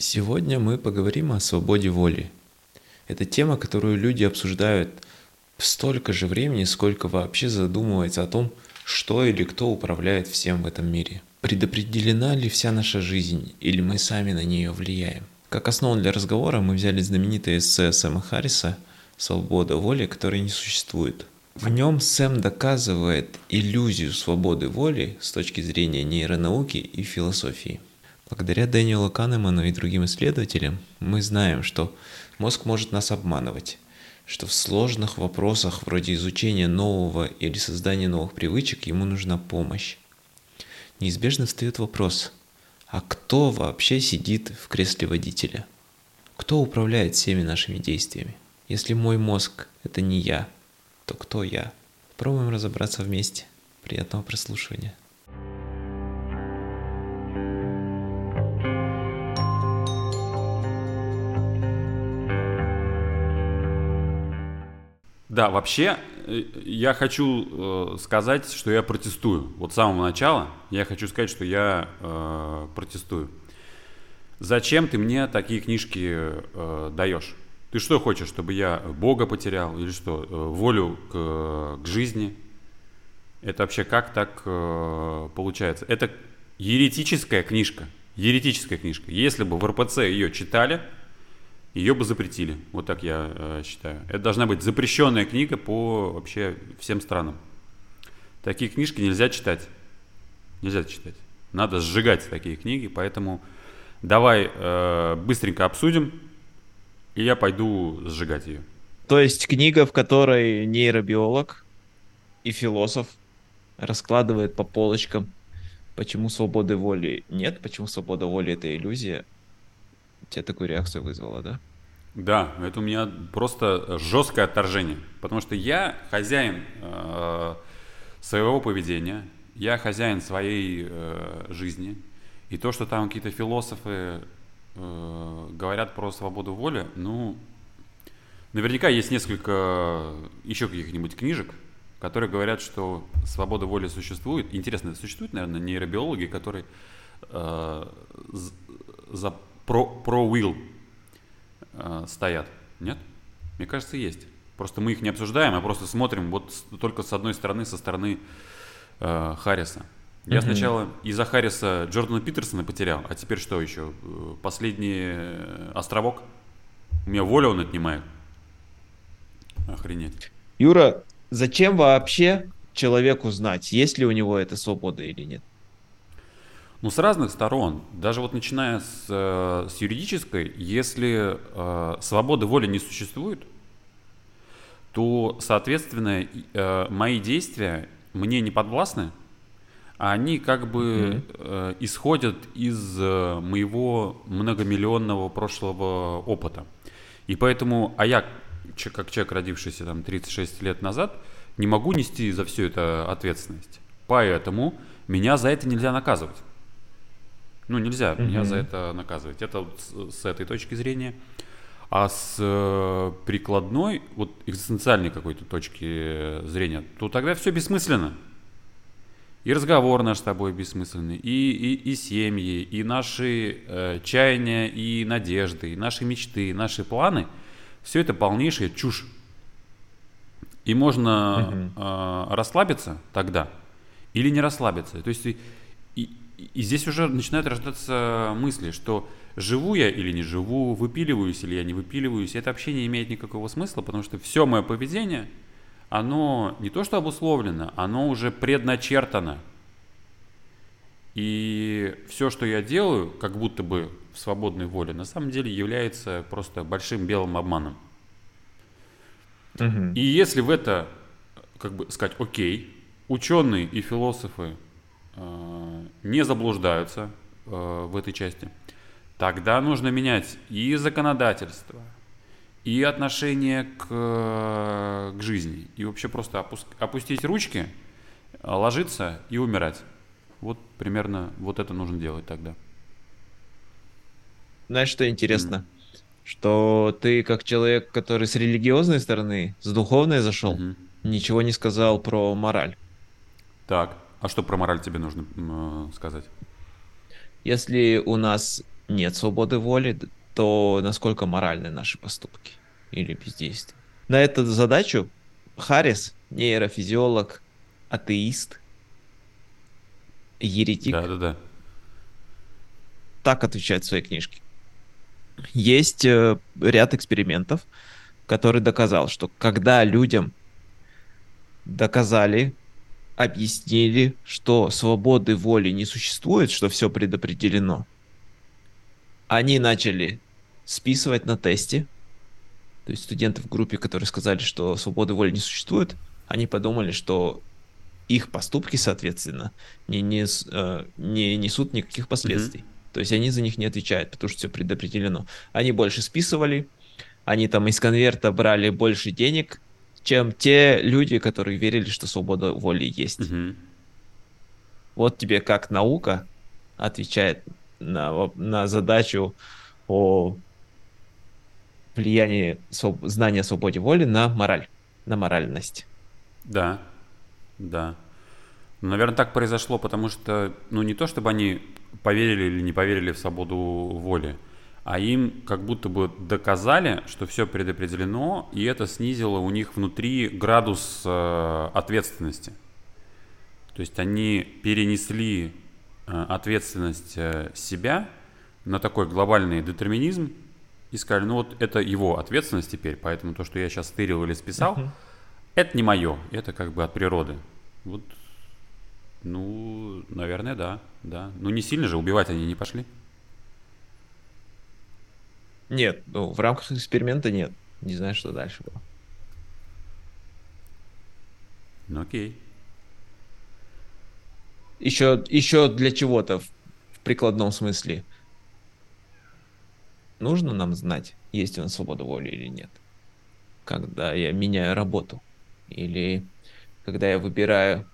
Сегодня мы поговорим о свободе воли. Это тема, которую люди обсуждают столько же времени, сколько вообще задумывается о том, что или кто управляет всем в этом мире. Предопределена ли вся наша жизнь, или мы сами на нее влияем? Как основу для разговора мы взяли знаменитое эссе Сэма Харриса «Свобода воли, которой не существует». В нем Сэм доказывает иллюзию свободы воли с точки зрения нейронауки и философии. Благодаря Дэниелу Канеману и другим исследователям мы знаем, что мозг может нас обманывать, что в сложных вопросах вроде изучения нового или создания новых привычек ему нужна помощь. Неизбежно встает вопрос, а кто вообще сидит в кресле водителя? Кто управляет всеми нашими действиями? Если мой мозг – это не я, то кто я? Пробуем разобраться вместе. Приятного прослушивания. Да, вообще, э, я хочу э, сказать, что я протестую. Вот с самого начала я хочу сказать, что я э, протестую. Зачем ты мне такие книжки э, даешь? Ты что хочешь, чтобы я Бога потерял или что? Э, волю к, к жизни? Это вообще как так э, получается? Это еретическая книжка. Еретическая книжка. Если бы в РПЦ ее читали, ее бы запретили. Вот так я э, считаю. Это должна быть запрещенная книга по вообще всем странам. Такие книжки нельзя читать. Нельзя читать. Надо сжигать такие книги, поэтому давай э, быстренько обсудим, и я пойду сжигать ее. То есть книга, в которой нейробиолог и философ раскладывает по полочкам, почему свободы воли нет, почему свобода воли это иллюзия, тебя такую реакцию вызвало, да? Да, это у меня просто жесткое отторжение, потому что я хозяин э, своего поведения, я хозяин своей э, жизни, и то, что там какие-то философы э, говорят про свободу воли, ну, наверняка есть несколько еще каких-нибудь книжек, которые говорят, что свобода воли существует. Интересно, существуют, наверное, нейробиологи, которые э, за про, про will э, стоят. Нет? Мне кажется, есть. Просто мы их не обсуждаем, а просто смотрим вот только с одной стороны, со стороны э, Харриса. Я mm-hmm. сначала из-за Харриса Джордана Питерсона потерял, а теперь что еще? Э, последний э, островок? У меня воля он отнимает. Охренеть. Юра, зачем вообще человеку знать, есть ли у него эта свобода или нет? Ну, с разных сторон. Даже вот начиная с, э, с юридической, если э, свободы воли не существует, то, соответственно, э, мои действия мне не подвластны, а они как бы mm-hmm. э, исходят из э, моего многомиллионного прошлого опыта. И поэтому, а я, как человек, родившийся там 36 лет назад, не могу нести за все это ответственность. Поэтому меня за это нельзя наказывать. Ну, нельзя mm-hmm. меня за это наказывать. Это вот с, с этой точки зрения. А с э, прикладной, вот экзистенциальной какой-то точки зрения, то тогда все бессмысленно. И разговор наш с тобой бессмысленный, и, и, и семьи, и наши э, чаяния, и надежды, и наши мечты, и наши планы, все это полнейшая чушь. И можно mm-hmm. э, расслабиться тогда или не расслабиться. То есть и, и здесь уже начинают рождаться мысли, что живу я или не живу, выпиливаюсь или я не выпиливаюсь. Это вообще не имеет никакого смысла, потому что все мое поведение, оно не то что обусловлено, оно уже предначертано. И все, что я делаю, как будто бы в свободной воле, на самом деле является просто большим белым обманом. Угу. И если в это, как бы сказать, окей, ученые и философы не заблуждаются э, в этой части, тогда нужно менять и законодательство, и отношение к, к жизни, и вообще просто опуск, опустить ручки, ложиться и умирать. Вот примерно вот это нужно делать тогда. Знаешь, что интересно? Mm. Что ты как человек, который с религиозной стороны, с духовной зашел, mm-hmm. ничего не сказал про мораль. Так. А что про мораль тебе нужно э, сказать? Если у нас нет свободы воли, то насколько моральны наши поступки или бездействия. На эту задачу Харрис, нейрофизиолог, атеист, еретик, Да, да, да. так отвечает в своей книжке. Есть э, ряд экспериментов, который доказал, что когда людям доказали, объяснили, что свободы воли не существует, что все предопределено, они начали списывать на тесте. То есть студенты в группе, которые сказали, что свободы воли не существует, они подумали, что их поступки, соответственно, не, нес, э, не несут никаких последствий. Mm-hmm. То есть они за них не отвечают, потому что все предопределено. Они больше списывали, они там из конверта брали больше денег, чем те люди, которые верили, что свобода воли есть. Mm-hmm. Вот тебе как наука отвечает на, на задачу о влиянии своб... знания о свободе воли на мораль, на моральность. Да, да. Ну, наверное, так произошло, потому что, ну, не то чтобы они поверили или не поверили в свободу воли, а им как будто бы доказали, что все предопределено, и это снизило у них внутри градус э, ответственности. То есть они перенесли э, ответственность э, себя на такой глобальный детерминизм и сказали, ну вот это его ответственность теперь, поэтому то, что я сейчас стырил или списал, uh-huh. это не мое, это как бы от природы. Вот, ну, наверное, да, да. Ну не сильно же убивать они не пошли. Нет, ну в рамках эксперимента нет. Не знаю, что дальше было. Ну окей. Еще, еще для чего-то в, в прикладном смысле нужно нам знать, есть у нас свобода воли или нет. Когда я меняю работу. Или когда я выбираю,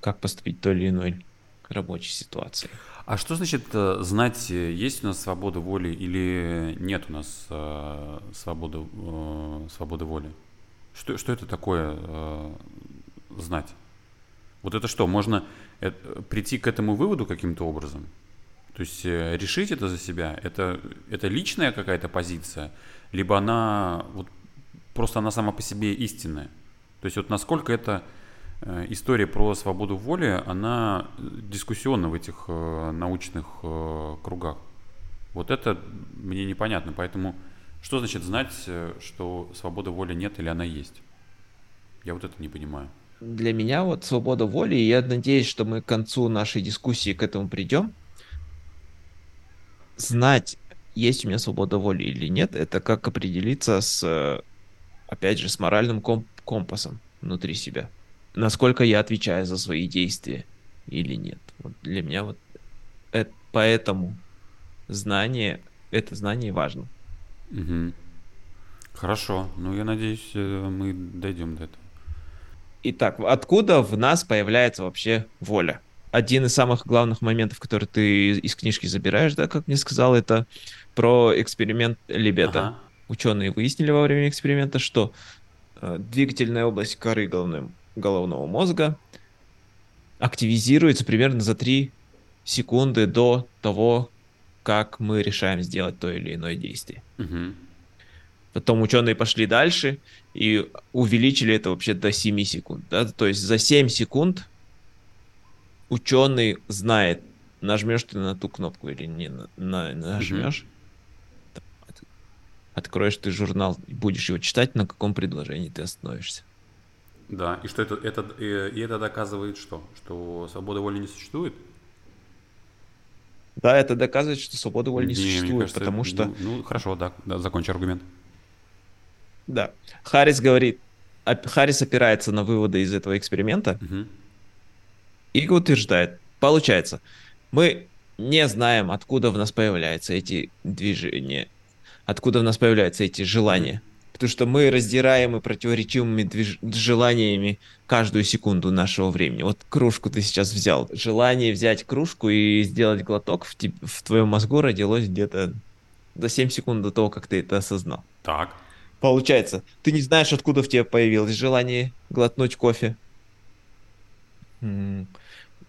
как поступить в той или иной рабочей ситуации. А что значит э, знать, э, есть у нас свобода воли или нет у нас э, свободы, э, свободы воли? Что, что это такое знать? Вот это что, можно это, прийти к этому выводу каким-то образом? То есть решить это за себя, это, это личная какая-то позиция, либо она вот просто она сама по себе истинная. То есть вот насколько эта э, история про свободу воли, она дискуссионна в этих э, научных кругах. Вот это мне непонятно. Поэтому что значит знать, что свобода воли нет или она есть? Я вот это не понимаю. Для меня вот свобода воли, и я надеюсь, что мы к концу нашей дискуссии к этому придем, знать, есть у меня свобода воли или нет, это как определиться с, опять же, с моральным комп компасом внутри себя. Насколько я отвечаю за свои действия или нет. Вот для меня вот это, поэтому знание, это знание важно. Угу. Хорошо. Ну, я надеюсь, э, мы дойдем до этого. Итак, откуда в нас появляется вообще воля? один из самых главных моментов, который ты из книжки забираешь, да, как мне сказал, это про эксперимент Лебета. Ага. Ученые выяснили во время эксперимента, что э, двигательная область коры головным, головного мозга активизируется примерно за 3 секунды до того, как мы решаем сделать то или иное действие. Угу. Потом ученые пошли дальше и увеличили это вообще до 7 секунд. Да? То есть за 7 секунд ученый знает, нажмешь ты на ту кнопку или не на, на, нажмешь. Mm-hmm. Откроешь ты журнал и будешь его читать, на каком предложении ты остановишься. Да, и что это, это и, и это доказывает что? Что свобода воли не существует? Да, это доказывает, что свобода воли не, не существует, кажется, потому что... Ну, ну хорошо, да, да, закончи аргумент. Да. Харрис говорит, Харрис опирается на выводы из этого эксперимента, угу и утверждает, получается, мы не знаем, откуда в нас появляются эти движения, откуда в нас появляются эти желания. Потому что мы раздираем и противоречивыми движ... желаниями каждую секунду нашего времени. Вот кружку ты сейчас взял. Желание взять кружку и сделать глоток в, te... в твоем мозгу родилось где-то до 7 секунд до того, как ты это осознал. Так. Получается, ты не знаешь, откуда в тебе появилось желание глотнуть кофе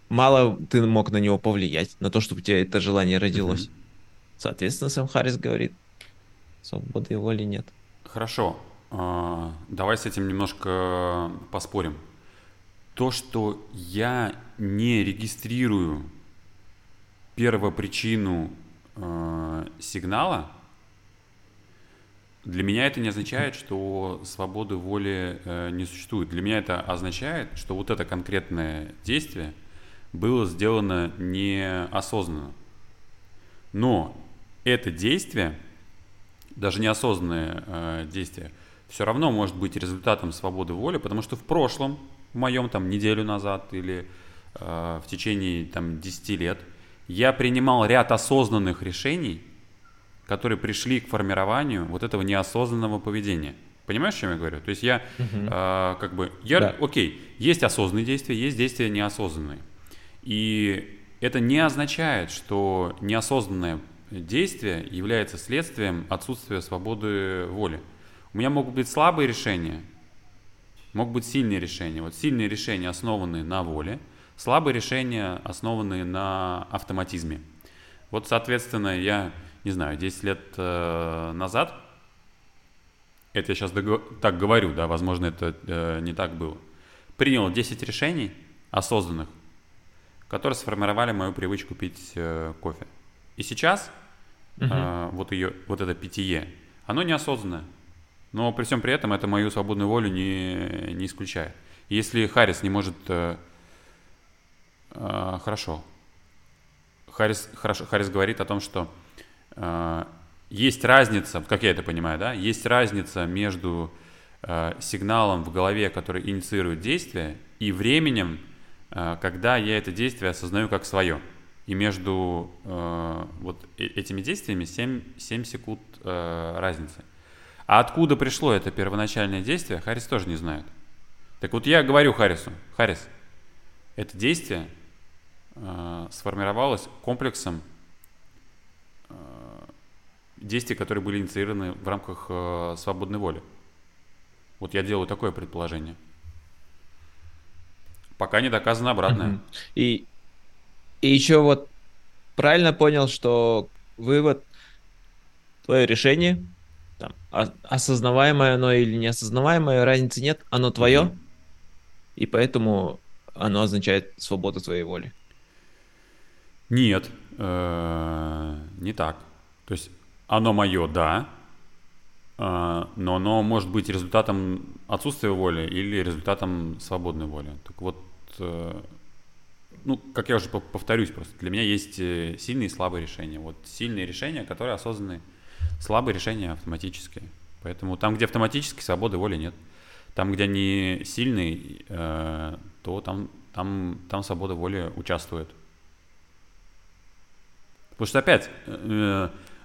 мало ты мог на него повлиять, на то, чтобы у тебя это желание родилось. Соответственно, Сэм Харрис говорит, свободы воли нет. Хорошо. А, давай с этим немножко поспорим. То, что я не регистрирую первопричину э, сигнала, для меня это не означает, что свободы воли э, не существует. Для меня это означает, что вот это конкретное действие было сделано неосознанно. Но это действие, даже неосознанное э, действие, все равно может быть результатом свободы воли, потому что в прошлом, в моем там неделю назад или э, в течение там 10 лет, я принимал ряд осознанных решений, которые пришли к формированию вот этого неосознанного поведения. Понимаешь, о чем я говорю? То есть я угу. э, как бы, я, да. окей, есть осознанные действия, есть действия неосознанные. И это не означает, что неосознанное действие является следствием отсутствия свободы воли. У меня могут быть слабые решения, могут быть сильные решения. Вот сильные решения основаны на воле, слабые решения основаны на автоматизме. Вот, соответственно, я не знаю, 10 лет э, назад, это я сейчас так говорю, да, возможно, это э, не так было, принял 10 решений осознанных, которые сформировали мою привычку пить э, кофе. И сейчас угу. э, вот ее, вот это питье, оно неосознанное. Но при всем при этом это мою свободную волю не, не исключает. Если Харрис не может... Э, э, хорошо. Харрис, хорошо. Харрис говорит о том, что а, есть разница, как я это понимаю, да, есть разница между э, сигналом в голове, который инициирует действие, и временем, э, когда я это действие осознаю как свое. И между э, вот этими действиями 7, 7 секунд э, разницы. А откуда пришло это первоначальное действие, Харрис тоже не знает. Так вот я говорю Харрису, Харрис, это действие э, сформировалось комплексом действия, которые были инициированы в рамках э, свободной воли. Вот я делаю такое предположение. Пока не доказано обратное. И, и еще вот правильно понял, что вывод, твое решение, там, осознаваемое оно или неосознаваемое, разницы нет, оно твое, и поэтому оно означает свободу твоей воли. Нет, э, не так. То есть оно мое, да, а, но оно может быть результатом отсутствия воли или результатом свободной воли. Так вот, э, ну, как я уже повторюсь просто, для меня есть э, сильные и слабые решения. Вот сильные решения, которые осознанные, слабые решения автоматические. Поэтому там, где автоматически, свободы воли нет. Там, где они сильные, э, то там, там, там свобода воли участвует. Потому что опять,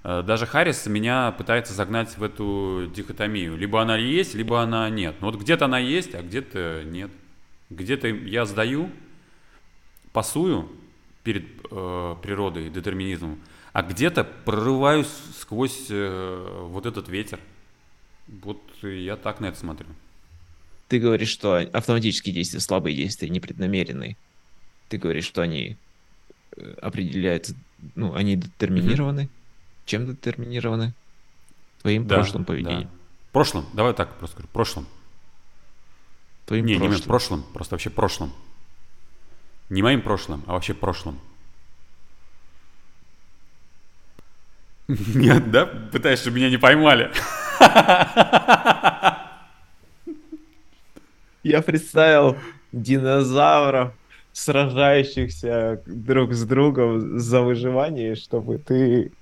Э, даже Харрис меня пытается загнать в эту дихотомию. Либо она есть, либо она нет. Но вот где-то она есть, а где-то нет. Где-то я сдаю, пасую перед э, природой, детерминизмом, а где-то прорываюсь сквозь э, вот этот ветер. Вот я так на это смотрю. Ты говоришь, что автоматические действия, слабые действия, непреднамеренные. Ты говоришь, что они э, определяются, ну, они детерминированы. Mm-hmm чем детерминированы? Твоим да, прошлым поведением. Да. Прошлым, давай так просто говорю, прошлым. Твоим не, прошлым. не прошлым, просто вообще прошлым. Не моим прошлым, а вообще прошлым. Нет, да? Пытаешься, чтобы меня не поймали. Я представил динозавров, сражающихся друг с другом за выживание, чтобы ты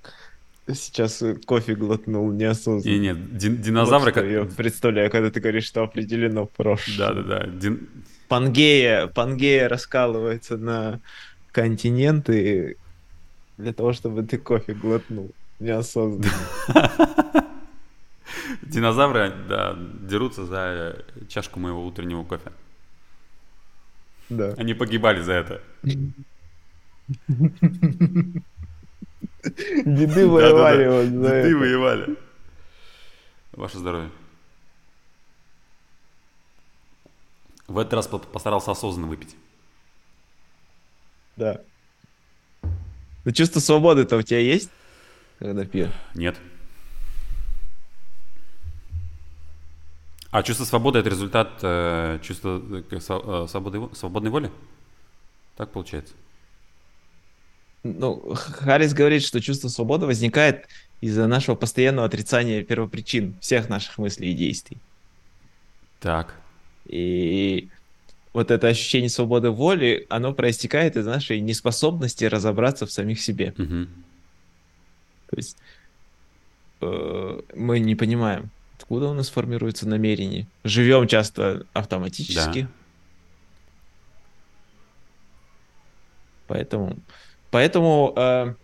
сейчас кофе глотнул неосознанно. И нет, дин- динозавры... Вот как... Я представляю, когда ты говоришь, что определено прошлое. Да-да-да. Дин... Пангея, Пангея раскалывается на континенты для того, чтобы ты кофе глотнул неосознанно. Динозавры, да, дерутся за чашку моего утреннего кофе. Да. Они погибали за это. Деды воевали. вот за Деды воевали. Ваше здоровье. В этот раз постарался осознанно выпить. Да. Ну, чувство свободы-то у тебя есть, когда пьешь? Нет. А чувство свободы это результат э, чувства э, э свободы, свободной воли? Так получается? Ну, Харрис говорит, что чувство свободы возникает из-за нашего постоянного отрицания первопричин всех наших мыслей и действий. Так. И вот это ощущение свободы воли, оно проистекает из нашей неспособности разобраться в самих себе. Угу. То есть э, мы не понимаем, откуда у нас формируется намерение. Живем часто автоматически. Да. Поэтому, поэтому, э,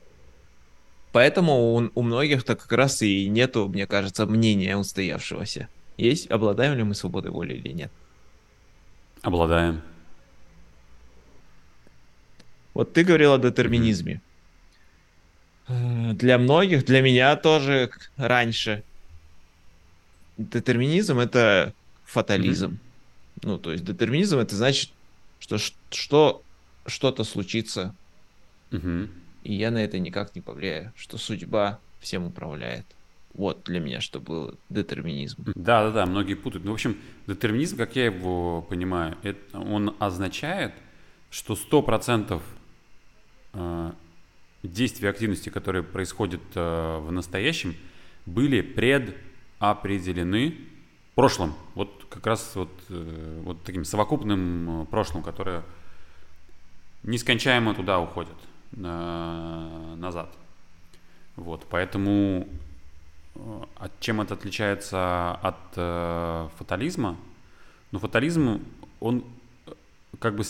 поэтому у, у многих-то как раз и нету, мне кажется, мнения устоявшегося. Есть, обладаем ли мы свободой воли или нет. Обладаем. Вот ты говорил о детерминизме. Mm-hmm. Для многих, для меня тоже раньше. Детерминизм это фатализм. Mm-hmm. Ну, то есть детерминизм это значит, что, что что-то случится. Mm-hmm. И я на это никак не повлияю, что судьба всем управляет. Вот для меня, что был детерминизм. Да, да, да, многие путают. Ну, в общем, детерминизм, как я его понимаю, это, он означает, что 100% э, действий активности, которые происходят э, в настоящем, были предопределены прошлым. Вот как раз вот, э, вот таким совокупным прошлым, которое нескончаемо туда уходит назад. Вот, поэтому а чем это отличается от э, фатализма? Ну, фатализм, он э, как бы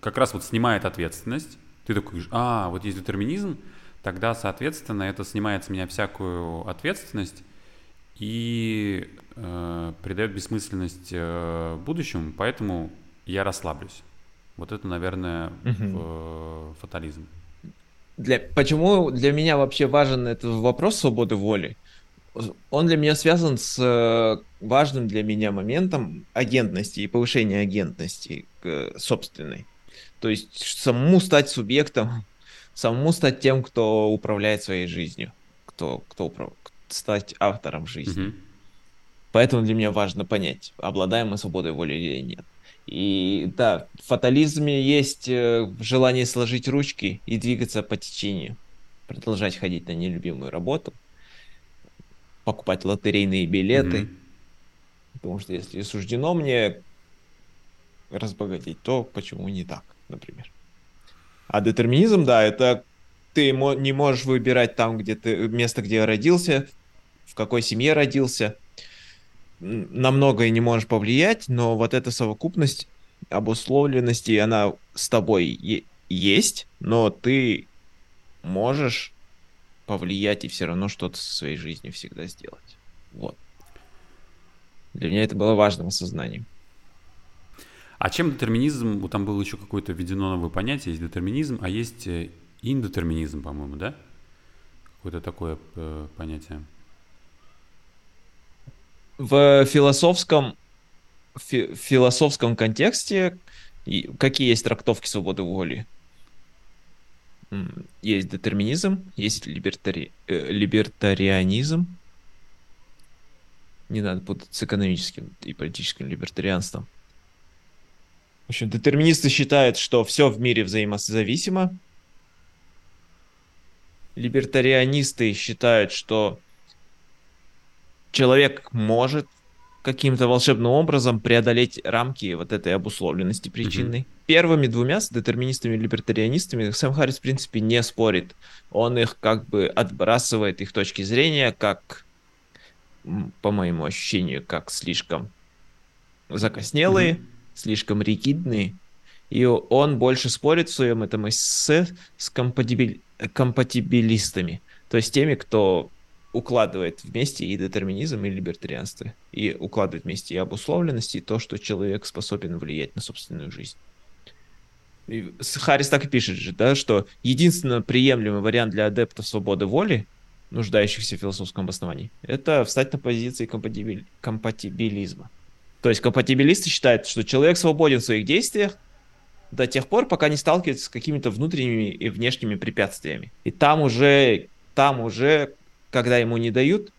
как раз вот снимает ответственность. Ты такой, а, вот есть детерминизм, тогда, соответственно, это снимает с меня всякую ответственность и э, придает бессмысленность э, будущему, поэтому я расслаблюсь. Вот это, наверное, угу. фатализм. Для, почему для меня вообще важен этот вопрос свободы воли? он для меня связан с э, важным для меня моментом агентности и повышения агентности собственной. То есть самому стать субъектом, самому стать тем, кто управляет своей жизнью, кто, кто управ... стать автором жизни. Mm-hmm. Поэтому для меня важно понять, обладаем мы свободой воли или нет. И да, в фатализме есть э, желание сложить ручки и двигаться по течению, продолжать ходить на нелюбимую работу – покупать лотерейные билеты. Mm-hmm. Потому что если суждено мне разбогатеть, то почему не так, например. А детерминизм, да, это ты не можешь выбирать там, где ты, место, где родился, в какой семье родился. На многое не можешь повлиять, но вот эта совокупность обусловленности, она с тобой есть, но ты можешь повлиять и все равно что-то со своей жизнью всегда сделать. Вот. Для меня это было важным осознанием. А чем детерминизм? Там было еще какое-то введено новое понятие. Есть детерминизм, а есть э, индетерминизм, по-моему, да? Какое-то такое э, понятие. В философском, фи, философском контексте какие есть трактовки свободы воли? есть детерминизм, есть либертари... э, либертарианизм. Не надо путать с экономическим и политическим либертарианством. В общем, детерминисты считают, что все в мире взаимозависимо. Либертарианисты считают, что человек может каким-то волшебным образом преодолеть рамки вот этой обусловленности причинной. Mm-hmm. Первыми двумя, с детерминистами и либертарианистами, Сэм Харрис, в принципе, не спорит. Он их как бы отбрасывает, их точки зрения, как, по моему ощущению, как слишком закоснелые, mm-hmm. слишком ригидные. И он больше спорит в своем этом эссе с компатибиль... компатибилистами. То есть теми, кто укладывает вместе и детерминизм, и либертарианство. И укладывает вместе и обусловленность, и то, что человек способен влиять на собственную жизнь. И Харрис так и пишет же, да, что единственно приемлемый вариант для адептов свободы воли, нуждающихся в философском обосновании, это встать на позиции компатибиль... компатибилизма. То есть компатибилисты считают, что человек свободен в своих действиях, до тех пор, пока не сталкивается с какими-то внутренними и внешними препятствиями. И там уже, там уже, когда ему не дают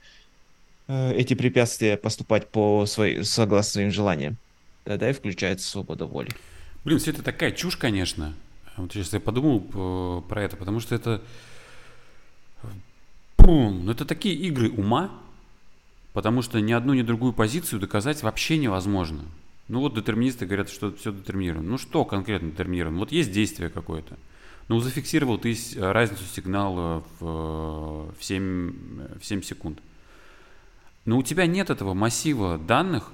э, эти препятствия поступать по своей, согласно своим желаниям, тогда и включается свобода воли. Блин, все это такая чушь, конечно. Вот сейчас я подумал э, про это, потому что это... Пум, ну это такие игры ума, потому что ни одну, ни другую позицию доказать вообще невозможно. Ну вот детерминисты говорят, что все детерминировано. Ну что конкретно детерминировано? Вот есть действие какое-то. Ну зафиксировал ты разницу сигнала в, в, 7, в 7 секунд. Но у тебя нет этого массива данных,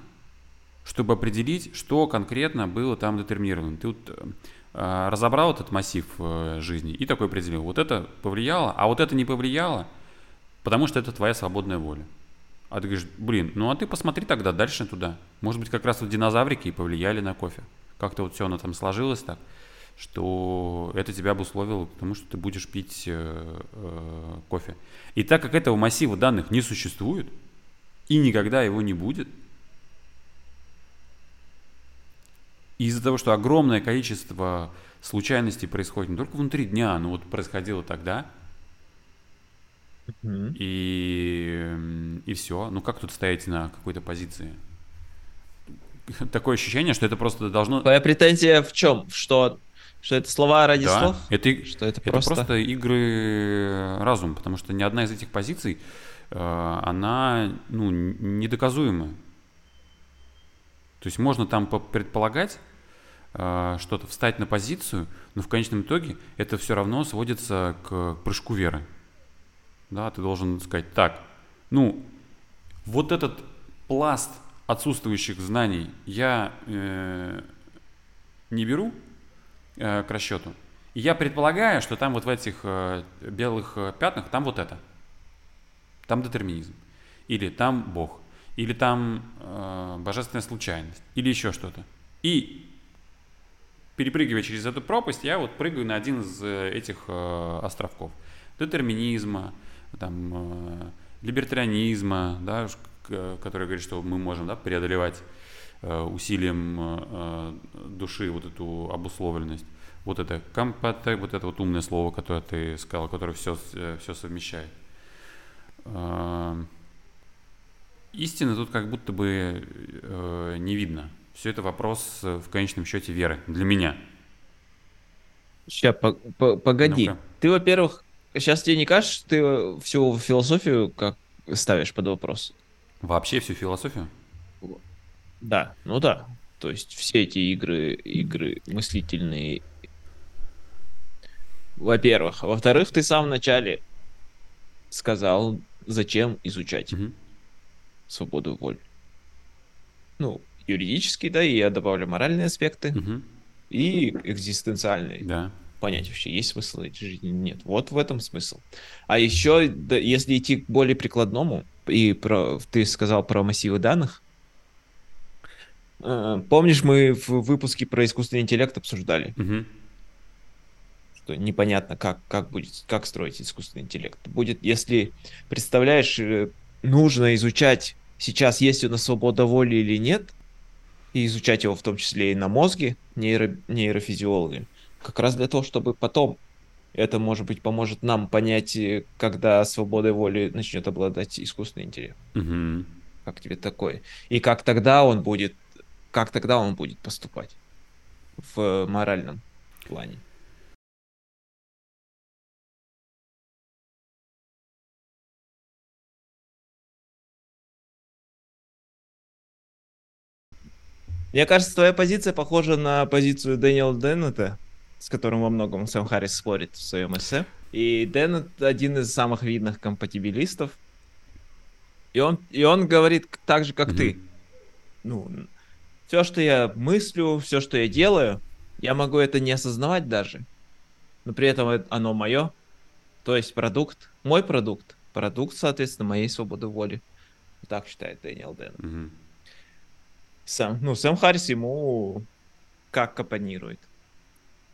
чтобы определить, что конкретно было там детерминировано. Ты вот э, разобрал этот массив э, жизни и такой определил. Вот это повлияло, а вот это не повлияло, потому что это твоя свободная воля. А ты говоришь, блин, ну а ты посмотри тогда дальше туда. Может быть, как раз вот динозаврики и повлияли на кофе. Как-то вот все оно там сложилось так, что это тебя обусловило потому что ты будешь пить э, э, кофе. И так как этого массива данных не существует, и никогда его не будет, из-за того, что огромное количество случайностей происходит не только внутри дня, но вот происходило тогда – Mm-hmm. И, и все. Ну как тут стоять на какой-то позиции? Такое ощущение, что это просто должно... Твоя претензия в чем? Что, что это слова ради да, слов? Это, что это, это просто... просто игры разума, потому что ни одна из этих позиций, э, она ну, недоказуема. То есть можно там предполагать, э, что-то, встать на позицию, но в конечном итоге это все равно сводится к прыжку веры да, ты должен сказать, так, ну, вот этот пласт отсутствующих знаний я э, не беру э, к расчету. И я предполагаю, что там вот в этих э, белых э, пятнах, там вот это. Там детерминизм. Или там Бог. Или там э, божественная случайность. Или еще что-то. И перепрыгивая через эту пропасть, я вот прыгаю на один из э, этих э, островков. Детерминизма, там, э, либертарианизма, да, который говорит, что мы можем да, преодолевать э, усилием э, души вот эту обусловленность. Вот это компате, вот это вот умное слово, которое ты сказал, которое все, все совмещает. Истины тут как будто бы не видно. Все это вопрос в конечном счете веры для меня. Сейчас, по по погоди. ну Ты, во-первых, Сейчас тебе не кажется, ты всю философию как ставишь под вопрос? Вообще всю философию? Да, ну да. То есть все эти игры, игры мыслительные. Во-первых. Во-вторых, ты сам в начале сказал, зачем изучать угу. свободу воли. Ну, юридически, да, и я добавлю моральные аспекты угу. и экзистенциальные. Да понять вообще, есть смысл этой жизни, нет. Вот в этом смысл. А еще, да, если идти к более прикладному, и про, ты сказал про массивы данных, помнишь, мы в выпуске про искусственный интеллект обсуждали, угу. что непонятно, как, как будет, как строить искусственный интеллект. Будет, если, представляешь, э, нужно изучать сейчас, есть у нас свобода воли или нет, и изучать его в том числе и на мозге нейро, нейрофизиологи, как раз для того, чтобы потом это, может быть, поможет нам понять, э, когда свободой воли начнет обладать искусственный интеллект. Угу. Как тебе такое? И как тогда он будет, как тогда он будет поступать в моральном плане? Мне кажется, твоя позиция похожа на позицию Дэниела Деннета, с которым во многом Сэм Харрис спорит в своем эссе. И Дэн один из самых видных компатибилистов. И он, и он говорит так же, как mm-hmm. ты. Ну, все, что я мыслю, все, что я делаю, я могу это не осознавать даже. Но при этом оно мое. То есть продукт, мой продукт, продукт, соответственно, моей свободы воли. Так считает Дэниел Дэн. Mm-hmm. Сам, ну, Сэм Харрис ему как капонирует.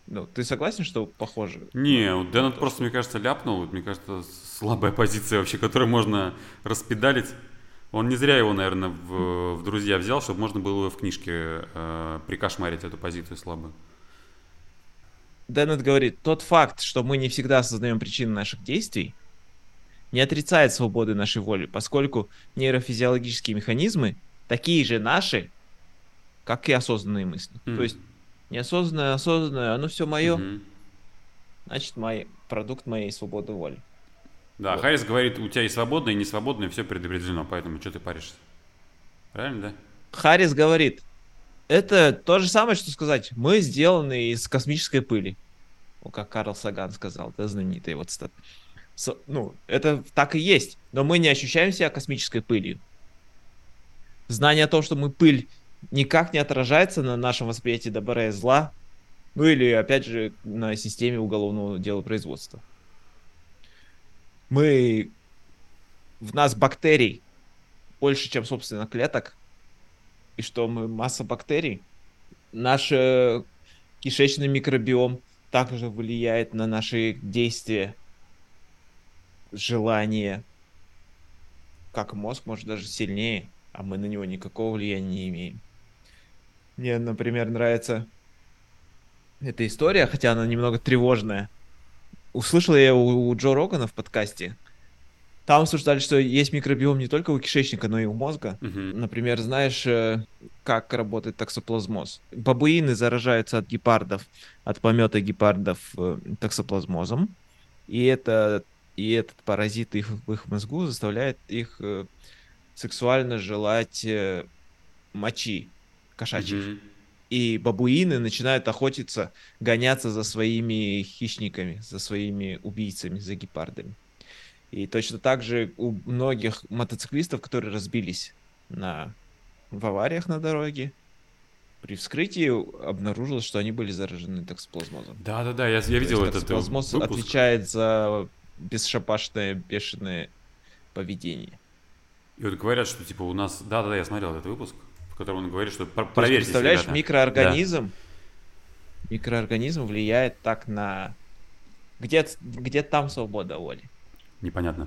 Ну, ты согласен, что похоже? Не, вот Дэнет то, просто, мне кажется, ляпнул. Мне кажется, слабая позиция вообще, которую можно распедалить. Он не зря его, наверное, в, в друзья взял, чтобы можно было в книжке э, прикошмарить эту позицию слабую. Деннет говорит, тот факт, что мы не всегда осознаем причины наших действий, не отрицает свободы нашей воли, поскольку нейрофизиологические механизмы такие же наши, как и осознанные мысли. Мгм. То есть неосознанное, осознанное, оно все мое, Мгм. значит, мой продукт моей свободы воли. Да, Вот. Харрис говорит, у тебя и свободное, и несвободное, все предопределено, поэтому что ты паришься? Правильно, да? Харрис говорит, это то же самое, что сказать, мы сделаны из космической пыли. Ну, как Карл Саган сказал, это знаменитый вот стат. Ну, это так и есть, но мы не ощущаем себя космической пылью. Знание о том, что мы пыль, никак не отражается на нашем восприятии добра и зла, ну или, опять же, на системе уголовного дела производства. Мы... В нас бактерий больше, чем, собственно, клеток, и что мы масса бактерий. Наш э, кишечный микробиом также влияет на наши действия, желания, как мозг, может даже сильнее, а мы на него никакого влияния не имеем. Мне, например, нравится эта история, хотя она немного тревожная. Услышал я у, у Джо Рогана в подкасте. Там обсуждали, что есть микробиом не только у кишечника, но и у мозга. Мгм. Например, знаешь, э, как работает токсоплазмоз? Бабуины заражаются от гепардов, от помета гепардов э, токсоплазмозом, и, это, и этот паразит их, в их мозгу заставляет их э, сексуально желать мочи кошачьих. Мгм. И бабуины начинают охотиться, гоняться за своими хищниками, за своими убийцами, за гепардами. И точно так же у многих мотоциклистов, которые разбились на, в авариях на дороге, при вскрытии обнаружилось, что они были заражены токсоплазмозом. Да-да-да, я, я То видел этот э, токсоплазмоз выпуск. отвечает за бесшабашное, бешеное поведение. И вот говорят, что типа у нас... Да-да-да, я смотрел этот выпуск, в котором он говорит, что про- То есть, проверьте, представляешь, ребята. микроорганизм, микроорганизм влияет так на... Где, где там свобода воли? Непонятно.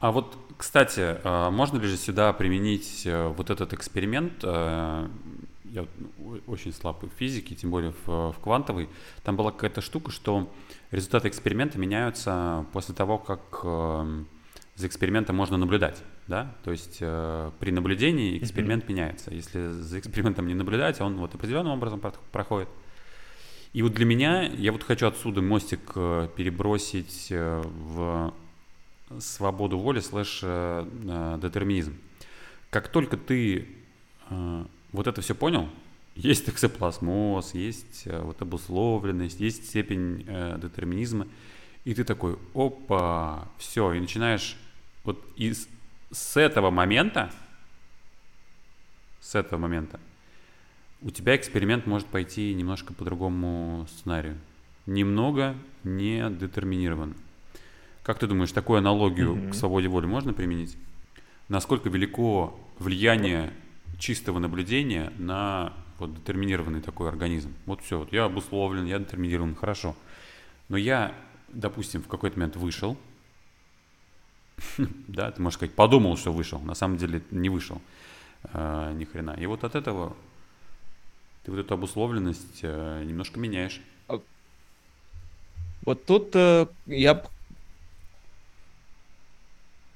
А вот, кстати, а, можно ли же сюда применить э, вот этот эксперимент? э, Я ну, очень слаб в физике, тем более в, в квантовой. Там была какая-то штука, что результаты эксперимента меняются после того, как э, за экспериментом можно наблюдать. Да? То есть э, при наблюдении эксперимент меняется. Если за экспериментом не наблюдать, он вот определенным образом проходит. И вот для меня, я вот хочу отсюда мостик э, перебросить э, в свободу воли слэш э, детерминизм. Как только ты э, вот это все понял, есть токсоплазмоз, есть э, вот обусловленность, есть степень э, детерминизма, и ты такой, опа, все, и начинаешь вот из с этого момента, с этого момента, у тебя эксперимент может пойти немножко по другому сценарию. Немного не детерминирован. Как ты думаешь, такую аналогию Мгм. к свободе воли можно применить? Насколько велико влияние чистого наблюдения на вот детерминированный такой организм? Вот все, вот я обусловлен, я детерминирован, хорошо. Но я, допустим, в какой-то момент вышел, да, ты можешь сказать, подумал, что вышел, на самом деле не вышел э, ни хрена. И вот от этого ты вот эту обусловленность э, немножко меняешь. Вот тут э, я...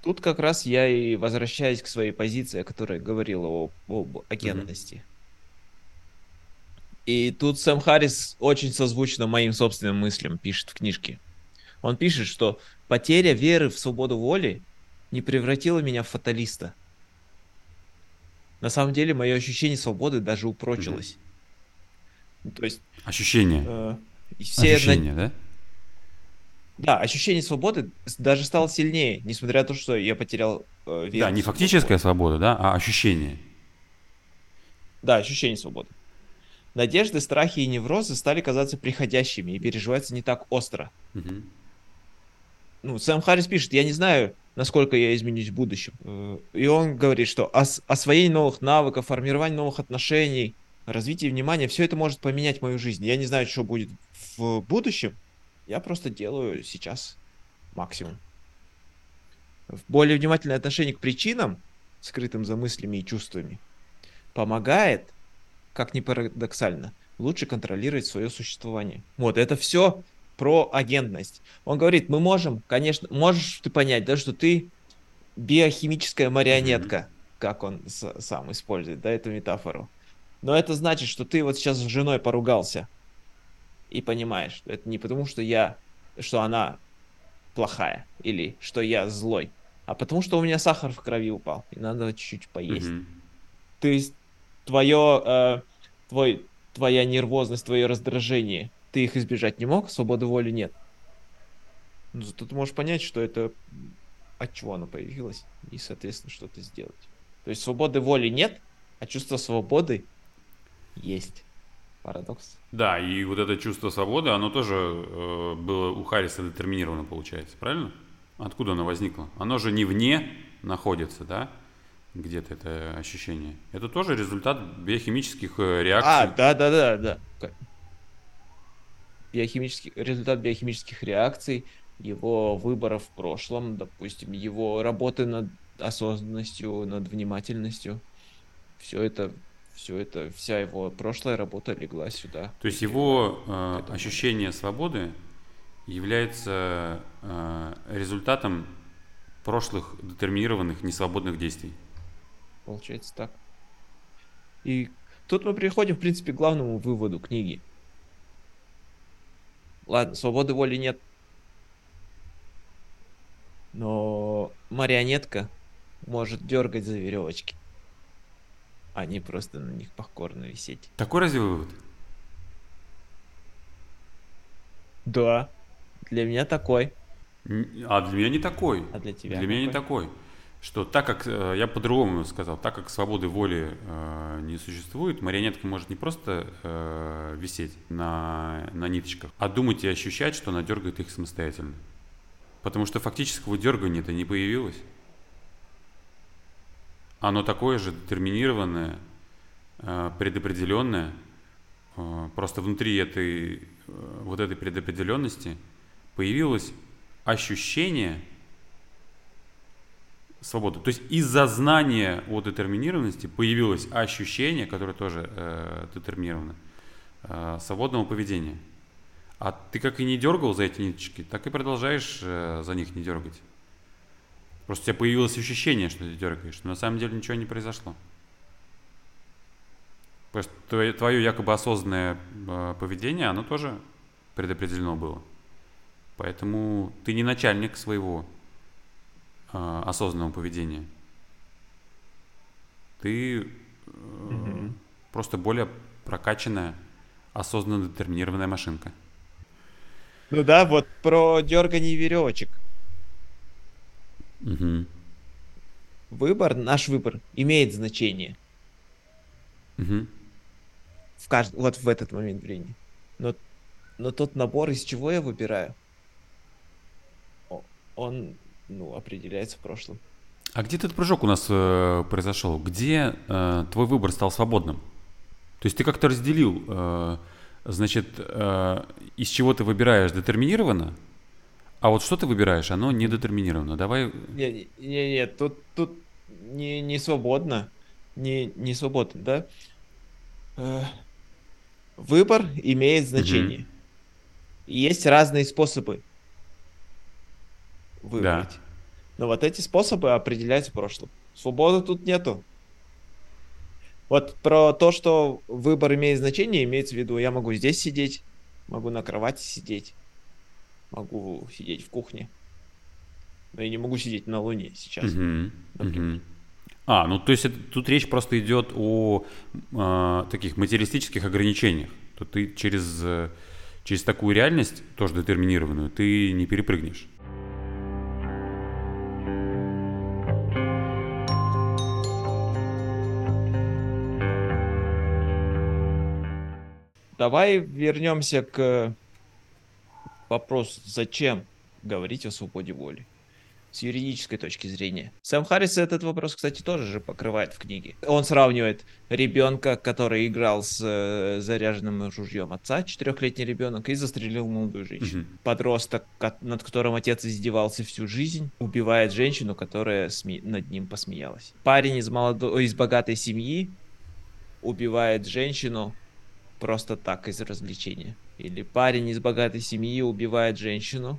Тут как раз я и возвращаюсь к своей позиции, о которой говорил о, об агентности. И тут Сэм Харрис очень созвучно моим собственным мыслям пишет в книжке. Он пишет, что потеря веры в свободу воли не превратила меня в фаталиста. На самом деле, мое ощущение свободы даже упрочилось. Ну, То есть, Ощущение. э, все на- Ощущение, да? Да, ощущение свободы даже стало сильнее, несмотря на то, что я потерял э, веру Да, не фактическая свобода, да, а ощущение. Да, ощущение свободы. Надежды, страхи и неврозы стали казаться приходящими и переживаются не так остро. Мгм. Ну, Сэм Харрис пишет, я не знаю, насколько я изменюсь в будущем. Э, И он говорит, что ос- освоение новых навыков, формирование новых отношений, развитие внимания, все это может поменять мою жизнь. Я не знаю, что будет в будущем. Я просто делаю сейчас максимум. Более внимательное отношение к причинам, скрытым за мыслями и чувствами, помогает, как ни парадоксально, лучше контролировать свое существование. Вот, это все про агентность. Он говорит, мы можем, конечно, можешь ты понять, да, что ты биохимическая марионетка, mm-hmm. как он с- сам использует, да, эту метафору. Но это значит, что ты вот сейчас с женой поругался и понимаешь, что это не потому, что я, что она плохая или что я злой, а потому что у меня сахар в крови упал и надо чуть-чуть поесть. Mm-hmm. То есть твое, э, твой, твоя нервозность, твое раздражение, ты их избежать не мог, свободы воли нет. Но зато ты можешь понять, что это от чего оно появилось, и, соответственно, что-то сделать. То есть свободы воли нет, а чувство свободы есть. Парадокс. Да, и вот это чувство свободы, оно тоже э, было у Харриса детерминировано, получается, правильно? Откуда оно возникло? Оно же не вне находится, да? Где-то это ощущение. Это тоже результат биохимических э, реакций. А, да, да, да, да. Биохимический, результат биохимических реакций, его выбора в прошлом, допустим, его работы над осознанностью, над внимательностью. Все это все это, вся его прошлая работа легла сюда. То есть его э, ощущение свободы является э, результатом прошлых детерминированных несвободных действий. Получается так. И тут мы приходим, в принципе, к главному выводу книги. Ладно, свободы воли нет. Но марионетка может дергать за веревочки не просто на них покорно висеть. Такой разве вывод? Да. Для меня такой. А для меня не такой. А для тебя? Для меня не такой. Что так как, э, я по-другому сказал, так как свободы воли э, не существует, марионетка может не просто э, висеть на, на ниточках, а думать и ощущать, что она дергает их самостоятельно. Потому что фактического дергания-то не появилось оно такое же детерминированное, э, предопределенное. Э, просто внутри этой, э, вот этой предопределенности появилось ощущение свободы. То есть из-за знания о детерминированности появилось ощущение, которое тоже э, детерминировано, э, свободного поведения. А ты как и не дергал за эти ниточки, так и продолжаешь э, за них не дергать. Просто у тебя появилось ощущение, что ты дергаешь, но на самом деле ничего не произошло. Просто твое, твое якобы осознанное э, поведение, оно тоже предопределено было. Поэтому ты не начальник своего э, осознанного поведения. Ты э, угу. просто более прокачанная, осознанно детерминированная машинка. Ну да, вот про дергание веревочек. Угу. Выбор, наш выбор имеет значение. Угу. В кажд... Вот в этот момент времени. Но, но тот набор, из чего я выбираю, он ну, определяется в прошлом. А где этот прыжок у нас э, произошел? Где э, твой выбор стал свободным? То есть ты как-то разделил, э, значит, э, из чего ты выбираешь детерминированно, а вот что ты выбираешь, оно не детерминировано. Давай. Не, не, не, тут, тут не, не свободно. Не, не свободно, да? Э, выбор имеет значение. Угу. Есть разные способы выбрать. Да. Но вот эти способы определяются в прошлом. Свободы тут нету. Вот про то, что выбор имеет значение, имеется в виду, я могу здесь сидеть, могу на кровати сидеть, могу сидеть в кухне. Но я не могу сидеть на Луне сейчас. Uh-huh. Uh-huh. А, ну то есть это, тут речь просто идет о э, таких материалистических ограничениях. То ты через, через такую реальность, тоже детерминированную, ты не перепрыгнешь. Давай вернемся к вопрос, зачем говорить о свободе воли? С юридической точки зрения. Сэм Харрис этот вопрос, кстати, тоже же покрывает в книге. Он сравнивает ребенка, который играл с э, заряженным ружьем отца, четырехлетний ребенок, и застрелил молодую женщину. Mm-hmm. Подросток, над которым отец издевался всю жизнь, убивает женщину, которая сме- над ним посмеялась. Парень из, молодо- из богатой семьи убивает женщину, просто так из развлечения. Или парень из богатой семьи убивает женщину,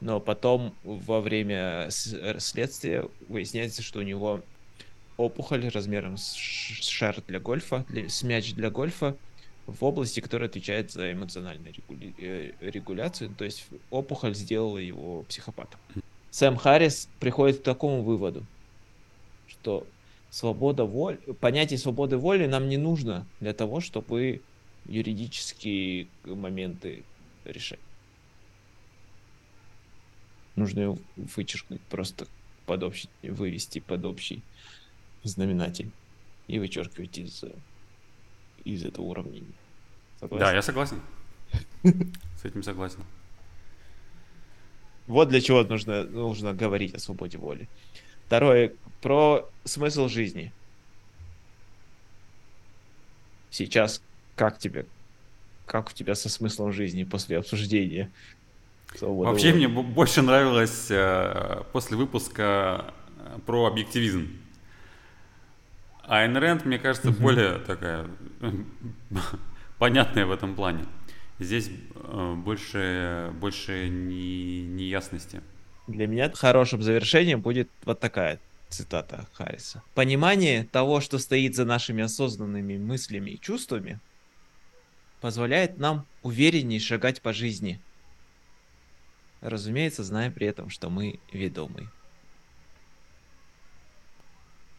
но потом во время следствия выясняется, что у него опухоль размером с шар для гольфа, с мяч для гольфа, в области, которая отвечает за эмоциональную регуля... Э, регуляцию, то есть опухоль сделала его психопатом. Сэм Харрис приходит к такому выводу, что свобода воли, понятие свободы воли нам не нужно для того, чтобы юридические моменты решать. Нужно ее вычеркнуть просто под общий, вывести под общий знаменатель и вычеркивать из, из этого уравнения. Согласен? Да, я согласен. С этим согласен. Вот для чего нужно, нужно говорить о свободе воли. Второе, про смысл жизни. Сейчас как тебе? Как у тебя со смыслом жизни после обсуждения? Свободы Вообще мне больше нравилось э, после выпуска э, про объективизм. А Айн Рэнд, мне кажется, более такая понятная в этом плане. Здесь э, больше, больше не, неясности. Для меня хорошим завершением будет вот такая цитата Харриса. Понимание того, что стоит за нашими осознанными мыслями и чувствами, позволяет нам увереннее шагать по жизни. Разумеется, зная при этом, что мы ведомы.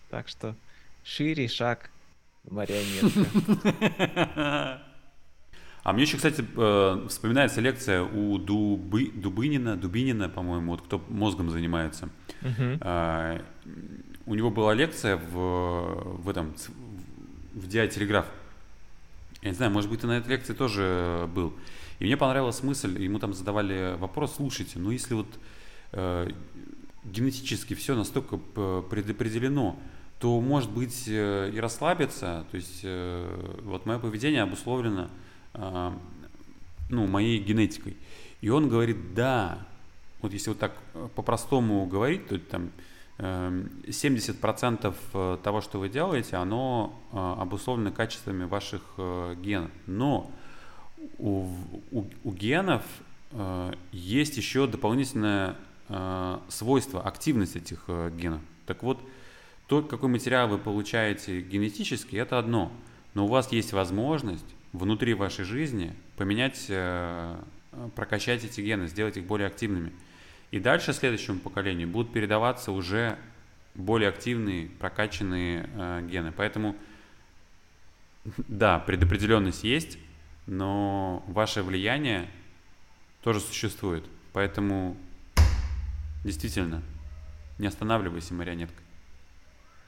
Так что шире шаг марионетка. А мне еще, кстати, э, вспоминается лекция у Дубы, Дубынина, Дубинина, по-моему, вот кто мозгом занимается. Uh-huh. У него была лекция в, в этом, в Диа Телеграф. Я не знаю, может быть, ты на этой лекции тоже был. И мне понравилась мысль, ему там задавали вопрос, слушайте, ну если вот э, генетически все настолько предопределено, то может быть э, и расслабиться, то есть э, вот мое поведение обусловлено ну, моей генетикой. И он говорит, да, вот если вот так э, по-простому говорить, то там 70% эм, э, того, что вы делаете, оно э, обусловлено качествами ваших генов. Но у, у, у генов есть еще дополнительное свойство, активность этих генов. Так вот, то, какой материал вы получаете генетически, это одно. Но у вас есть возможность внутри вашей жизни поменять, э, прокачать эти гены, сделать их более активными. И дальше следующему поколению будут передаваться уже более активные, прокачанные э, гены. Поэтому, да, предопределенность есть, но ваше влияние тоже существует. Поэтому, действительно, не останавливайся, марионетка.